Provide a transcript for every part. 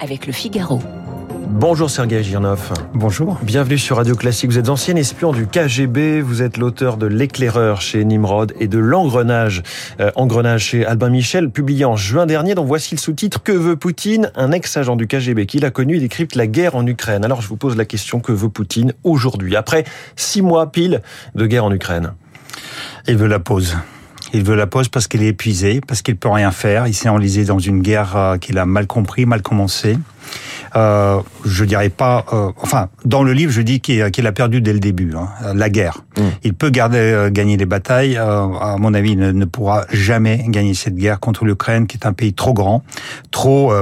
avec le Figaro. Bonjour Sergei Girnov. Bonjour. Bienvenue sur Radio Classique. Vous êtes ancien espion du KGB, vous êtes l'auteur de L'éclaireur chez Nimrod et de L'engrenage, euh, engrenage chez Albin Michel, publié en juin dernier. Donc voici le sous-titre Que veut Poutine? Un ex-agent du KGB qui l'a connu et décrypte la guerre en Ukraine. Alors je vous pose la question que veut Poutine aujourd'hui, après six mois pile de guerre en Ukraine? Il veut la pause. Il veut la pause parce qu'il est épuisé, parce qu'il peut rien faire. Il s'est enlisé dans une guerre euh, qu'il a mal compris, mal commencé. Euh, je dirais pas. Euh, enfin, dans le livre, je dis qu'il a perdu dès le début hein, la guerre. Mm. Il peut garder, euh, gagner les batailles. Euh, à mon avis, il ne, ne, pourra jamais gagner cette guerre contre l'Ukraine, qui est un pays trop grand, trop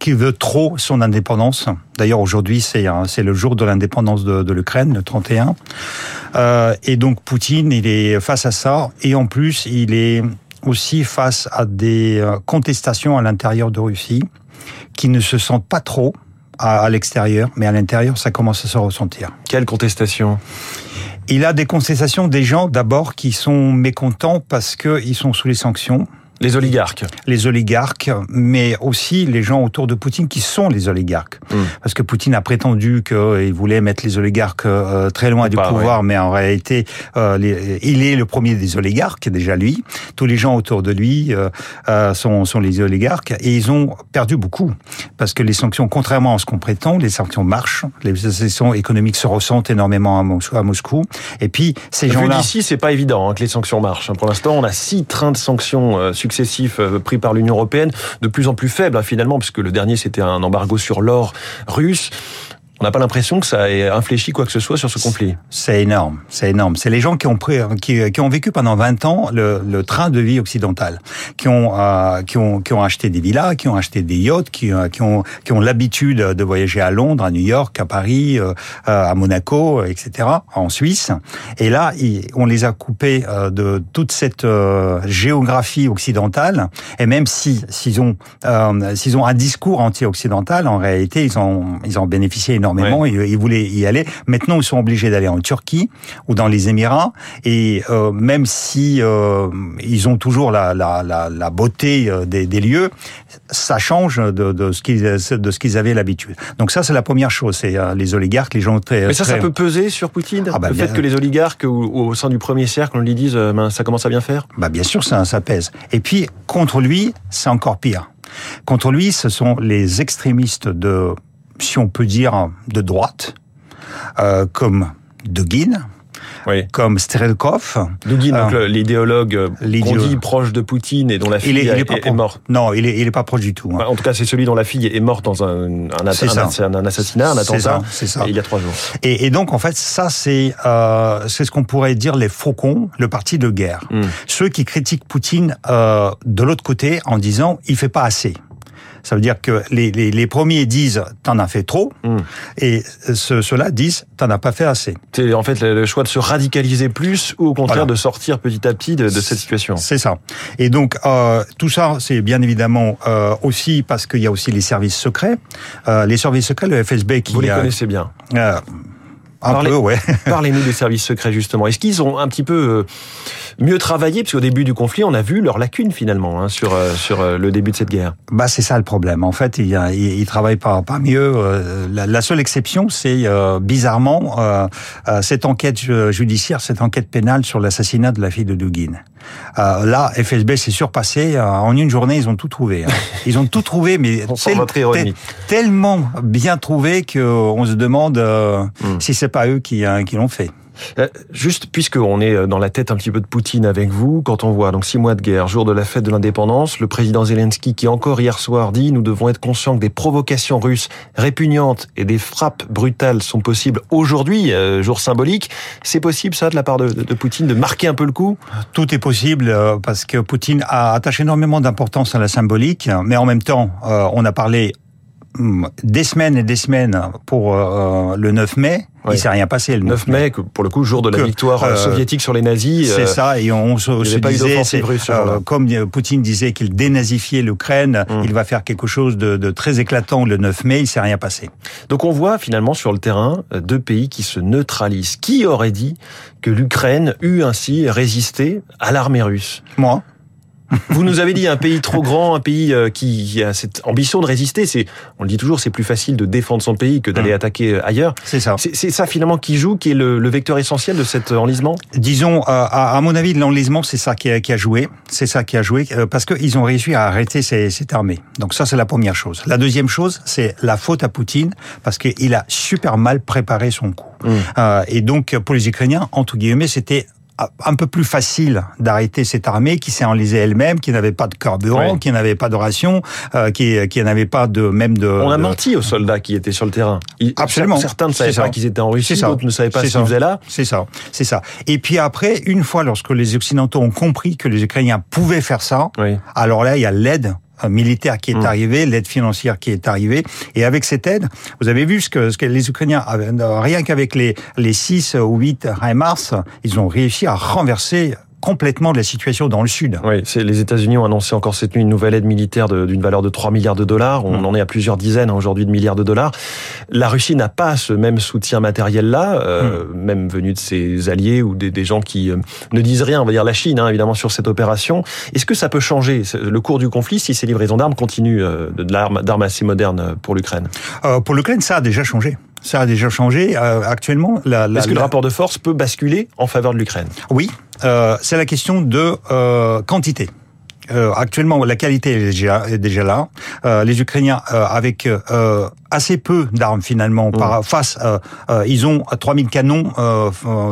qui veut trop son indépendance. D'ailleurs, aujourd'hui, c'est c'est le jour de l'indépendance de, de l'Ukraine, le 31. Euh, et donc, Poutine, il est face à ça. Et en plus, il est aussi face à des euh, contestations à l'intérieur de Russie qui ne se sentent pas trop à, à l'extérieur, mais à l'intérieur, ça commence à se ressentir. Quelle contestation? Il a des contestations des gens, d'abord, qui sont mécontents parce qu'ils sont sous les sanctions. Les oligarques. Les oligarques, mais aussi les gens autour de Poutine qui sont les oligarques. Hmm. Mmh. Parce que Poutine a prétendu qu'il voulait mettre les oligarques euh, très loin du pas, pouvoir, ouais. mais en réalité, euh, les, il est le premier des oligarques, déjà lui. Tous les gens autour de lui euh, sont, sont les oligarques et ils ont perdu beaucoup. Parce que les sanctions, contrairement à ce qu'on prétend, les sanctions marchent, les sanctions économiques se ressentent énormément à Moscou. À Moscou. Et puis, ces gens-là... d'ici, c'est pas évident hein, que les sanctions marchent. Pour l'instant, on a six trains de sanctions euh, euh, pris par l'Union européenne, de plus en plus faibles hein, finalement, puisque le dernier c'était un embargo sur l'or russe. On n'a pas l'impression que ça ait infléchi quoi que ce soit sur ce conflit. C'est énorme, c'est énorme. C'est les gens qui ont pris, qui, qui, ont vécu pendant 20 ans le, le train de vie occidental, qui ont, euh, qui ont, qui ont acheté des villas, qui ont acheté des yachts, qui, euh, qui ont, qui ont l'habitude de voyager à Londres, à New York, à Paris, euh, à Monaco, etc., en Suisse. Et là, on les a coupés euh, de toute cette euh, géographie occidentale. Et même si s'ils ont, euh, s'ils ont un discours anti-occidental, en réalité, ils ont, ils ont bénéficié énormément énormément. Ouais. Ils, ils, voulaient y aller. Maintenant, ils sont obligés d'aller en Turquie ou dans les Émirats. Et euh, même si euh, ils ont toujours la, la, la, la beauté euh, des, des, lieux, ça change de, de ce qu'ils de ce qu'ils avaient l'habitude. Donc ça, c'est la première chose. C'est les oligarques, les gens très. Mais ça, très... ça peut peser sur Poutine. Ah bah, le bien... fait que les oligarques au, au, sein du premier cercle, on lui dise, ben, ça commence à bien faire? Bah bien sûr, ça, ça pèse. Et puis contre lui, c'est encore pire. Contre lui, ce sont les extrémistes de si on peut dire, de droite, euh, comme Dugin, oui. comme Strelkov. Dugin, euh, l'idéologue qu'on dit proche de Poutine et dont la fille il est, il est, est, est morte. Non, il est, il est pas proche du tout. Hein. En tout cas, c'est celui dont la fille est morte dans un, un, un, un assassinat, un attentat, ça, ça. il y a trois jours. Et, et donc, en fait, ça, c'est euh, c'est ce qu'on pourrait dire les faucons, le parti de guerre. Hmm. Mm. Ceux qui critiquent Poutine euh, de l'autre côté en disant il fait pas assez. Ça veut dire que les, les, les premiers disent t'en as fait trop, Hmm. mm. et ceux-là disent t'en as pas fait assez. C'est en fait le choix de se radicaliser plus ou au contraire voilà. de sortir petit à petit de, de cette situation. C'est ça. Et donc euh, tout ça, c'est bien évidemment euh, aussi parce qu'il y a aussi les services secrets, euh, les services secrets, le FSB qui. Vous les connaissez bien. Euh, un Parlez, peu, ouais. Parlez-nous des services secrets justement. Est-ce qu'ils ont un petit peu euh, mieux travaillé parce qu'au début du conflit, on a vu leurs lacunes finalement hein, sur euh, sur le début de cette guerre. Bah c'est ça le problème. En fait, ils il, il travaillent pas pas mieux. Euh, La, la seule exception, c'est euh, bizarrement euh, cette enquête judiciaire, cette enquête pénale sur l'assassinat de la fille de Dugin. Euh, là, FSB s'est surpassé. Euh, en une journée, ils ont tout trouvé. Hein. Ils ont tout trouvé, mais tel, tel, tellement bien trouvé qu'on se demande euh, mm. si c'est pas eux qui, euh, qui l'ont fait. Juste puisqu'on est dans la tête un petit peu de Poutine avec vous, quand on voit donc six mois de guerre, jour de la fête de l'indépendance, le président Zelensky qui encore hier soir dit nous devons être conscients que des provocations russes répugnantes et des frappes brutales sont possibles aujourd'hui, euh, jour symbolique. C'est possible ça de la part de, Poutine de marquer un peu le coup? Tout est possible euh, parce que Poutine a attaché énormément d'importance à la symbolique, mais en même temps, euh, on a parlé des semaines et des semaines pour euh, le 9 mai. Oui. Il s'est rien passé le 9 mai, que pour le coup, jour de la que, victoire euh, soviétique sur les nazis. C'est euh, ça, et on se, se disait, euh, comme Poutine disait qu'il dénazifiait l'Ukraine, Hum. il va faire quelque chose de, de, très éclatant le 9 mai, il s'est rien passé. Donc on voit finalement sur le terrain deux pays qui se neutralisent. Qui aurait dit que l'Ukraine eût ainsi résisté à l'armée russe? Moi. Vous nous avez dit un pays trop grand, un pays euh, qui a cette ambition de résister. C'est, on le dit toujours, c'est plus facile de défendre son pays que d'aller mmh. attaquer euh, ailleurs. C'est ça. C'est ça finalement qui joue, qui est le, vecteur essentiel de cet enlisement? Disons, à, mon avis, l'enlisement, c'est ça qui a, qui a joué. C'est ça qui a joué parce qu'ils ont réussi à arrêter cette armée. Donc ça, c'est la première chose. La deuxième chose, c'est la faute à Poutine parce qu'il a super mal préparé son coup. Mmh. et donc, pour les Ukrainiens, entre guillemets, c'était un peu plus facile d'arrêter cette armée qui s'est enlisée elle-même, qui n'avait pas de carburant, qui n'avait pas de ration, euh, qui, qui n'avait pas de même de. On a menti aux soldats qui étaient sur le terrain. Absolument. Certains ne savaient pas qu'ils étaient en Russie, d'autres ne savaient pas ce qu'ils faisaient là. C'est ça, c'est ça. Et puis après, une fois lorsque les Occidentaux ont compris que les Ukrainiens pouvaient faire ça, alors là, il y a l'aide militaire qui est mmh. arrivé, l'aide financière qui est arrivée. Et avec cette aide, vous avez vu ce que, ce que les Ukrainiens, rien qu'avec les, les 6 ou 8 HIMARS, ils ont réussi à renverser complètement de la situation dans le sud. Oui, les États-Unis ont annoncé encore cette nuit une nouvelle aide militaire d'une valeur de 3 milliards de dollars. On mm. en est à plusieurs dizaines hein, aujourd'hui de milliards de dollars. La Russie n'a pas ce même soutien matériel-là, euh, mm. même venu de ses alliés ou des, des gens qui euh, ne disent rien. On va dire la Chine, hein, évidemment, sur cette opération. Est-ce que ça peut changer le cours du conflit si ces livraisons d'armes continuent, euh, d'armes assez modernes pour l'Ukraine? Euh, Pour l'Ukraine, ça a déjà changé. Ça a déjà changé. Euh, actuellement, la, la, est-ce que le rapport de force peut basculer en faveur de l'Ukraine? Oui, euh, c'est la question de euh, quantité. Euh, actuellement, la qualité est déjà, est déjà là. Euh, les Ukrainiens, euh, avec euh, assez peu d'armes finalement, par, mmh. face, ils ont 3000 canons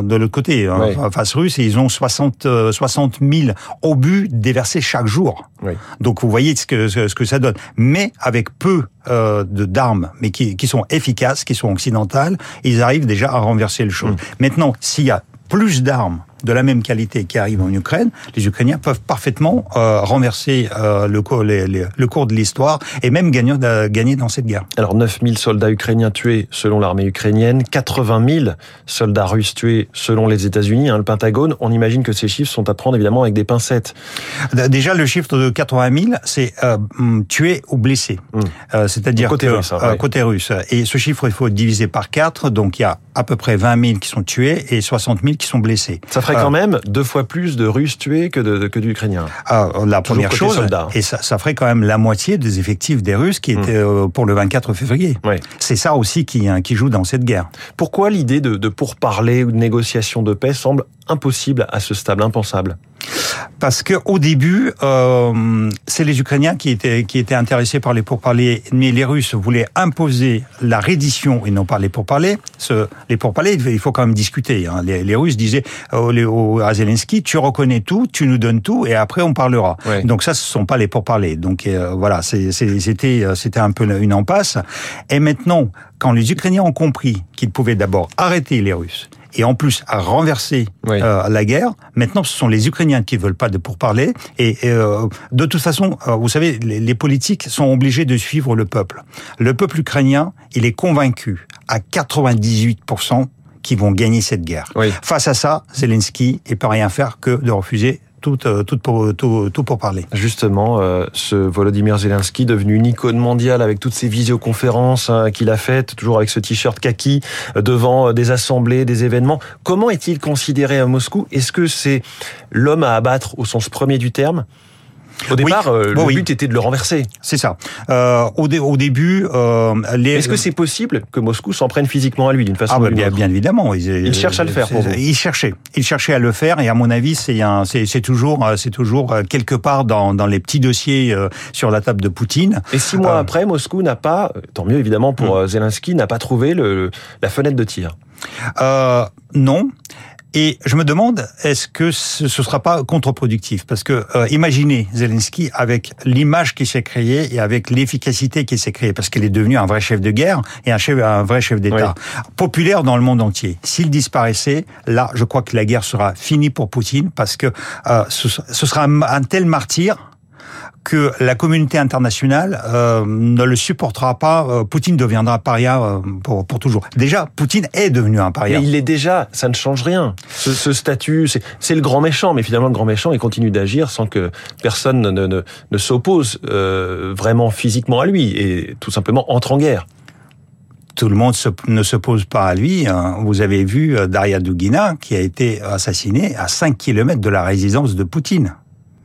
de l'autre côté, hein, face russe, et ils ont 60, 60 000 obus déversés chaque jour. Oui. Donc vous voyez ce que, ce que ça donne. Mais avec peu de d'armes, mais qui, qui sont efficaces, qui sont occidentales, ils arrivent déjà à renverser le chose. Mmh. Maintenant, s'il y a plus d'armes de la même qualité qui arrivent en Ukraine, les Ukrainiens peuvent parfaitement euh, renverser euh, le, cours, le cours de l'histoire et même gagner, euh, gagner dans cette guerre. Alors 9000 soldats ukrainiens tués selon l'armée ukrainienne, 80 000 soldats russes tués selon les États-Unis, hein, le Pentagone. On imagine que ces chiffres sont à prendre évidemment avec des pincettes. Déjà, le chiffre de 80 000, c'est euh, mm, tués ou blessés. Mmh. C'est-à-dire côté, russe, hein, côté russe. Et ce chiffre, il faut diviser par 4, donc il y a à peu près 20 000 qui sont tués et 60 000 qui sont blessés. Ça ferait quand même deux fois plus de Russes tués que de, que d'Ukrainiens. Ah, la première chose, et ça, ça, ferait quand même la moitié des effectifs des Russes qui étaient hmm. euh, pour le 24 février. C'est ça aussi qui, hein, qui joue dans cette guerre. Pourquoi l'idée de, de pourparler ou de négociation de paix semble impossible à ce stade, impensable? Parce que au début, euh, c'est les Ukrainiens qui étaient qui étaient intéressés par les pourparlers, mais les Russes voulaient imposer la reddition et non pas les pourparlers. Ce, les pourparlers, il faut quand même discuter. Hein. Les, les, Russes disaient au, à Zelensky, tu reconnais tout, tu nous donnes tout, et après on parlera. Donc ça, ce sont pas les pourparlers. Donc euh, voilà, c'était c'était un peu une impasse. Et maintenant, quand les Ukrainiens ont compris qu'ils pouvaient d'abord arrêter les Russes et en plus à renverser euh, la guerre. Maintenant, ce sont les Ukrainiens qui veulent pas de pourparler. Et euh, de toute façon, euh, vous savez, les, les, politiques sont obligés de suivre le peuple. Le peuple ukrainien, il est convaincu à 98% qu'ils vont gagner cette guerre. Face à ça, Zelensky ne peut rien faire que de refuser tout, euh, tout, pour, tout, tout pour parler. Justement, euh, ce Volodymyr Zelensky, devenu une icône mondiale avec toutes ces visioconférences hein, qu'il a faites, toujours avec ce t-shirt kaki, euh, devant des assemblées, des événements, comment est-il considéré à Moscou? Est-ce que c'est l'homme à abattre au sens premier du terme? Au départ, euh, le but était de le renverser. C'est ça. Euh, au, au, début, euh, les... est-ce que c'est possible que Moscou s'en prenne physiquement à lui d'une façon ah, bah, bien, bien, évidemment. Il, il cherche à le faire. Pour vous. Il cherchait. Il cherchait à le faire, et à mon avis, c'est c'est toujours, euh, c'est toujours euh, quelque part dans, dans les petits dossiers euh, sur la table de Poutine. Et six mois après, Moscou n'a pas, tant mieux évidemment pour hmm. Zelensky, n'a pas trouvé le, la fenêtre de tir. Euh, non. Et je me demande, est-ce que ce ne sera pas contre-productif? Parce que euh, imaginez Zelensky avec l'image qui s'est créée et avec l'efficacité qui s'est créée, parce qu'il est devenu un vrai chef de guerre et un, chef, un vrai chef d'État, populaire dans le monde entier. S'il disparaissait, là, je crois que la guerre sera finie pour Poutine, parce que euh, ce, ce, sera un tel martyr que la communauté internationale euh, ne le supportera pas. Euh, Poutine deviendra paria euh, pour, pour toujours. Déjà, Poutine est devenu un paria. Mais il est déjà, ça ne change rien. Ce, ce statut, c'est le grand méchant, mais finalement le grand méchant, il continue d'agir sans que personne ne, ne, ne s'oppose vraiment physiquement à lui et tout simplement entre en guerre tout le monde ne se pose pas à lui. Hein. Vous avez vu Daria Dugina qui a été assassinée à 5 km de la résidence de Poutine.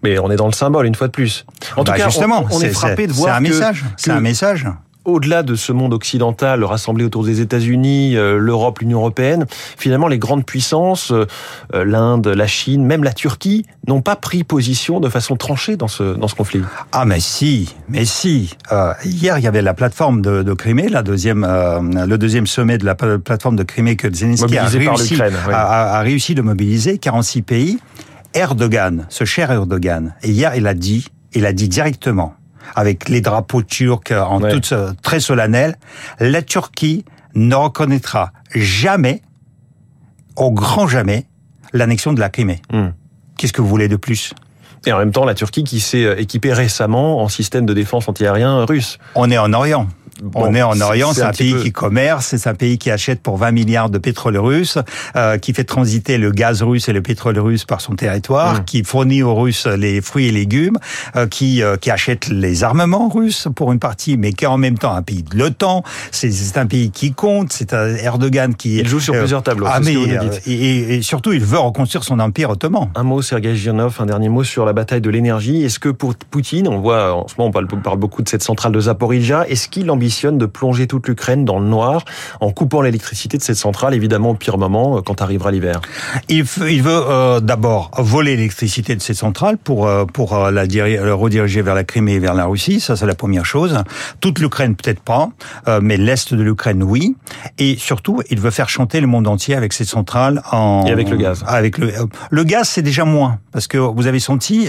Mais on est dans le symbole une fois de plus. En tout bah, cas, justement, on, est, frappé de voir un message. C'est un message au-delà de ce monde occidental rassemblé autour des États-Unis, euh, l'Europe, l'Union européenne, finalement les grandes puissances, euh, euh, l'Inde, la Chine, même la Turquie, n'ont pas pris position de façon tranchée dans ce dans ce conflit. Ah mais si, mais si. hier il y avait la plateforme de, de Crimée, la deuxième, le deuxième sommet de la plateforme de Crimée que Zelensky a réussi, a, a réussi de mobiliser 46 pays. Erdogan, ce cher Erdogan, et hier il a dit, il a dit directement avec les drapeaux turcs en toute euh, très solennel, la Turquie ne reconnaîtra jamais, au grand jamais, l'annexion de la Crimée. Hmm. Qu'est-ce que vous voulez de plus? Et en même temps, la Turquie qui s'est euh, équipée récemment en système de défense antiaérien russe. On est en Orient on est en Orient, c'est un, pays qui commerce, c'est un pays qui achète pour 20 milliards de pétrole russe, euh, qui fait transiter le gaz russe et le pétrole russe par son territoire, mmh. qui fournit aux Russes les fruits et légumes, euh, qui euh, qui achète les armements russes pour une partie, mais qui est en même temps un pays de l'OTAN. C'est un pays qui compte. C'est un Erdogan qui il joue sur plusieurs tableaux. Ah, mais, et, et, surtout, il veut reconstruire son empire ottoman. Un mot, Sergei Girnov, un dernier mot sur la bataille de l'énergie. Est-ce que pour Poutine, on voit en ce moment on parle, beaucoup de cette centrale de Zaporizhia, est-ce qu'il ambitionne de plonger toute l'Ukraine dans le noir en coupant l'électricité de cette centrale, évidemment au pire moment euh, quand arrivera l'hiver Il, il veut euh, d'abord voler l'électricité de cette centrale pour euh, pour la, rediriger vers la Crimée et vers la Russie, ça c'est la première chose. Toute l'Ukraine peut-être pas, mais l'est de l'Ukraine oui. Et surtout, il veut faire chanter le monde entier avec cette centrale en et avec le gaz. Avec le le gaz, c'est déjà moins parce que vous avez senti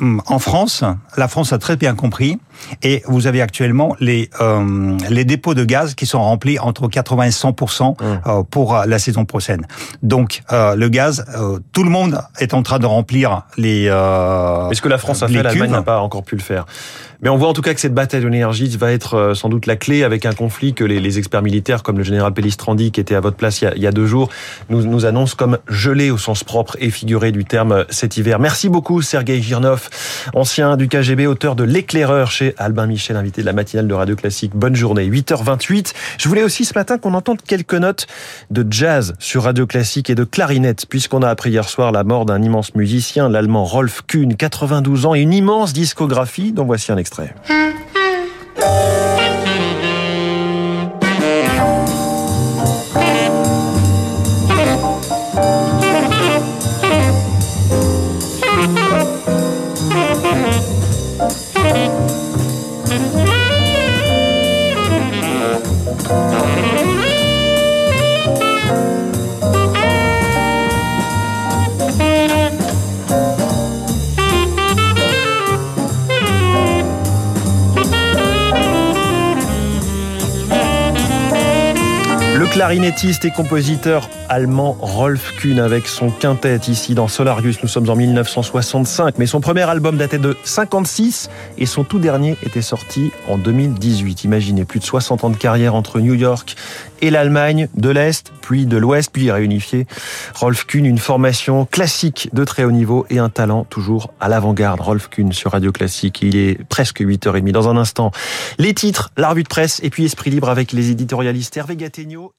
en France, la France a très bien compris, et vous avez actuellement les euh, les dépôts de gaz qui sont remplis entre 80 et 100% mmh. euh, pour la saison prochaine. Donc euh, le gaz, tout le monde est en train de remplir les. Est-ce que la France a fait, l'Allemagne n'a pas encore pu le faire mais on voit en tout cas que cette bataille de l'énergie va être euh, sans doute la clé avec un conflit que les, experts militaires, comme le général Pellistrandi, qui était à votre place il y a, deux jours, nous, nous annoncent comme gelé au sens propre et figuré du terme euh, cet hiver. Merci beaucoup, Sergei Girnov, ancien du KGB, auteur de L'éclaireur chez Albin Michel, invité de la matinale de Radio Classique. Bonne journée, 8h28. Je voulais aussi ce matin qu'on entende quelques notes de jazz sur Radio Classique et de clarinette, puisqu'on a appris hier soir la mort d'un immense musicien, l'allemand Rolf Kuhn, 92 ans, et une immense discographie, dont voici un extrait extrait. clarinettiste et compositeur allemand Rolf Kuhn avec son quintet ici dans Solarius. Nous sommes en 1965, mais son premier album datait de 56 et son tout dernier était sorti en 2018. Imaginez plus de 60 ans de carrière entre New York et l'Allemagne, de l'Est, puis de l'Ouest, puis réunifié. Rolf Kuhn, une formation classique de très haut niveau et un talent toujours à l'avant-garde. Rolf Kuhn sur Radio Classique. Il est presque 8h30 dans un instant. Les titres, la revue de presse et puis Esprit Libre avec les éditorialistes Hervé Gattegno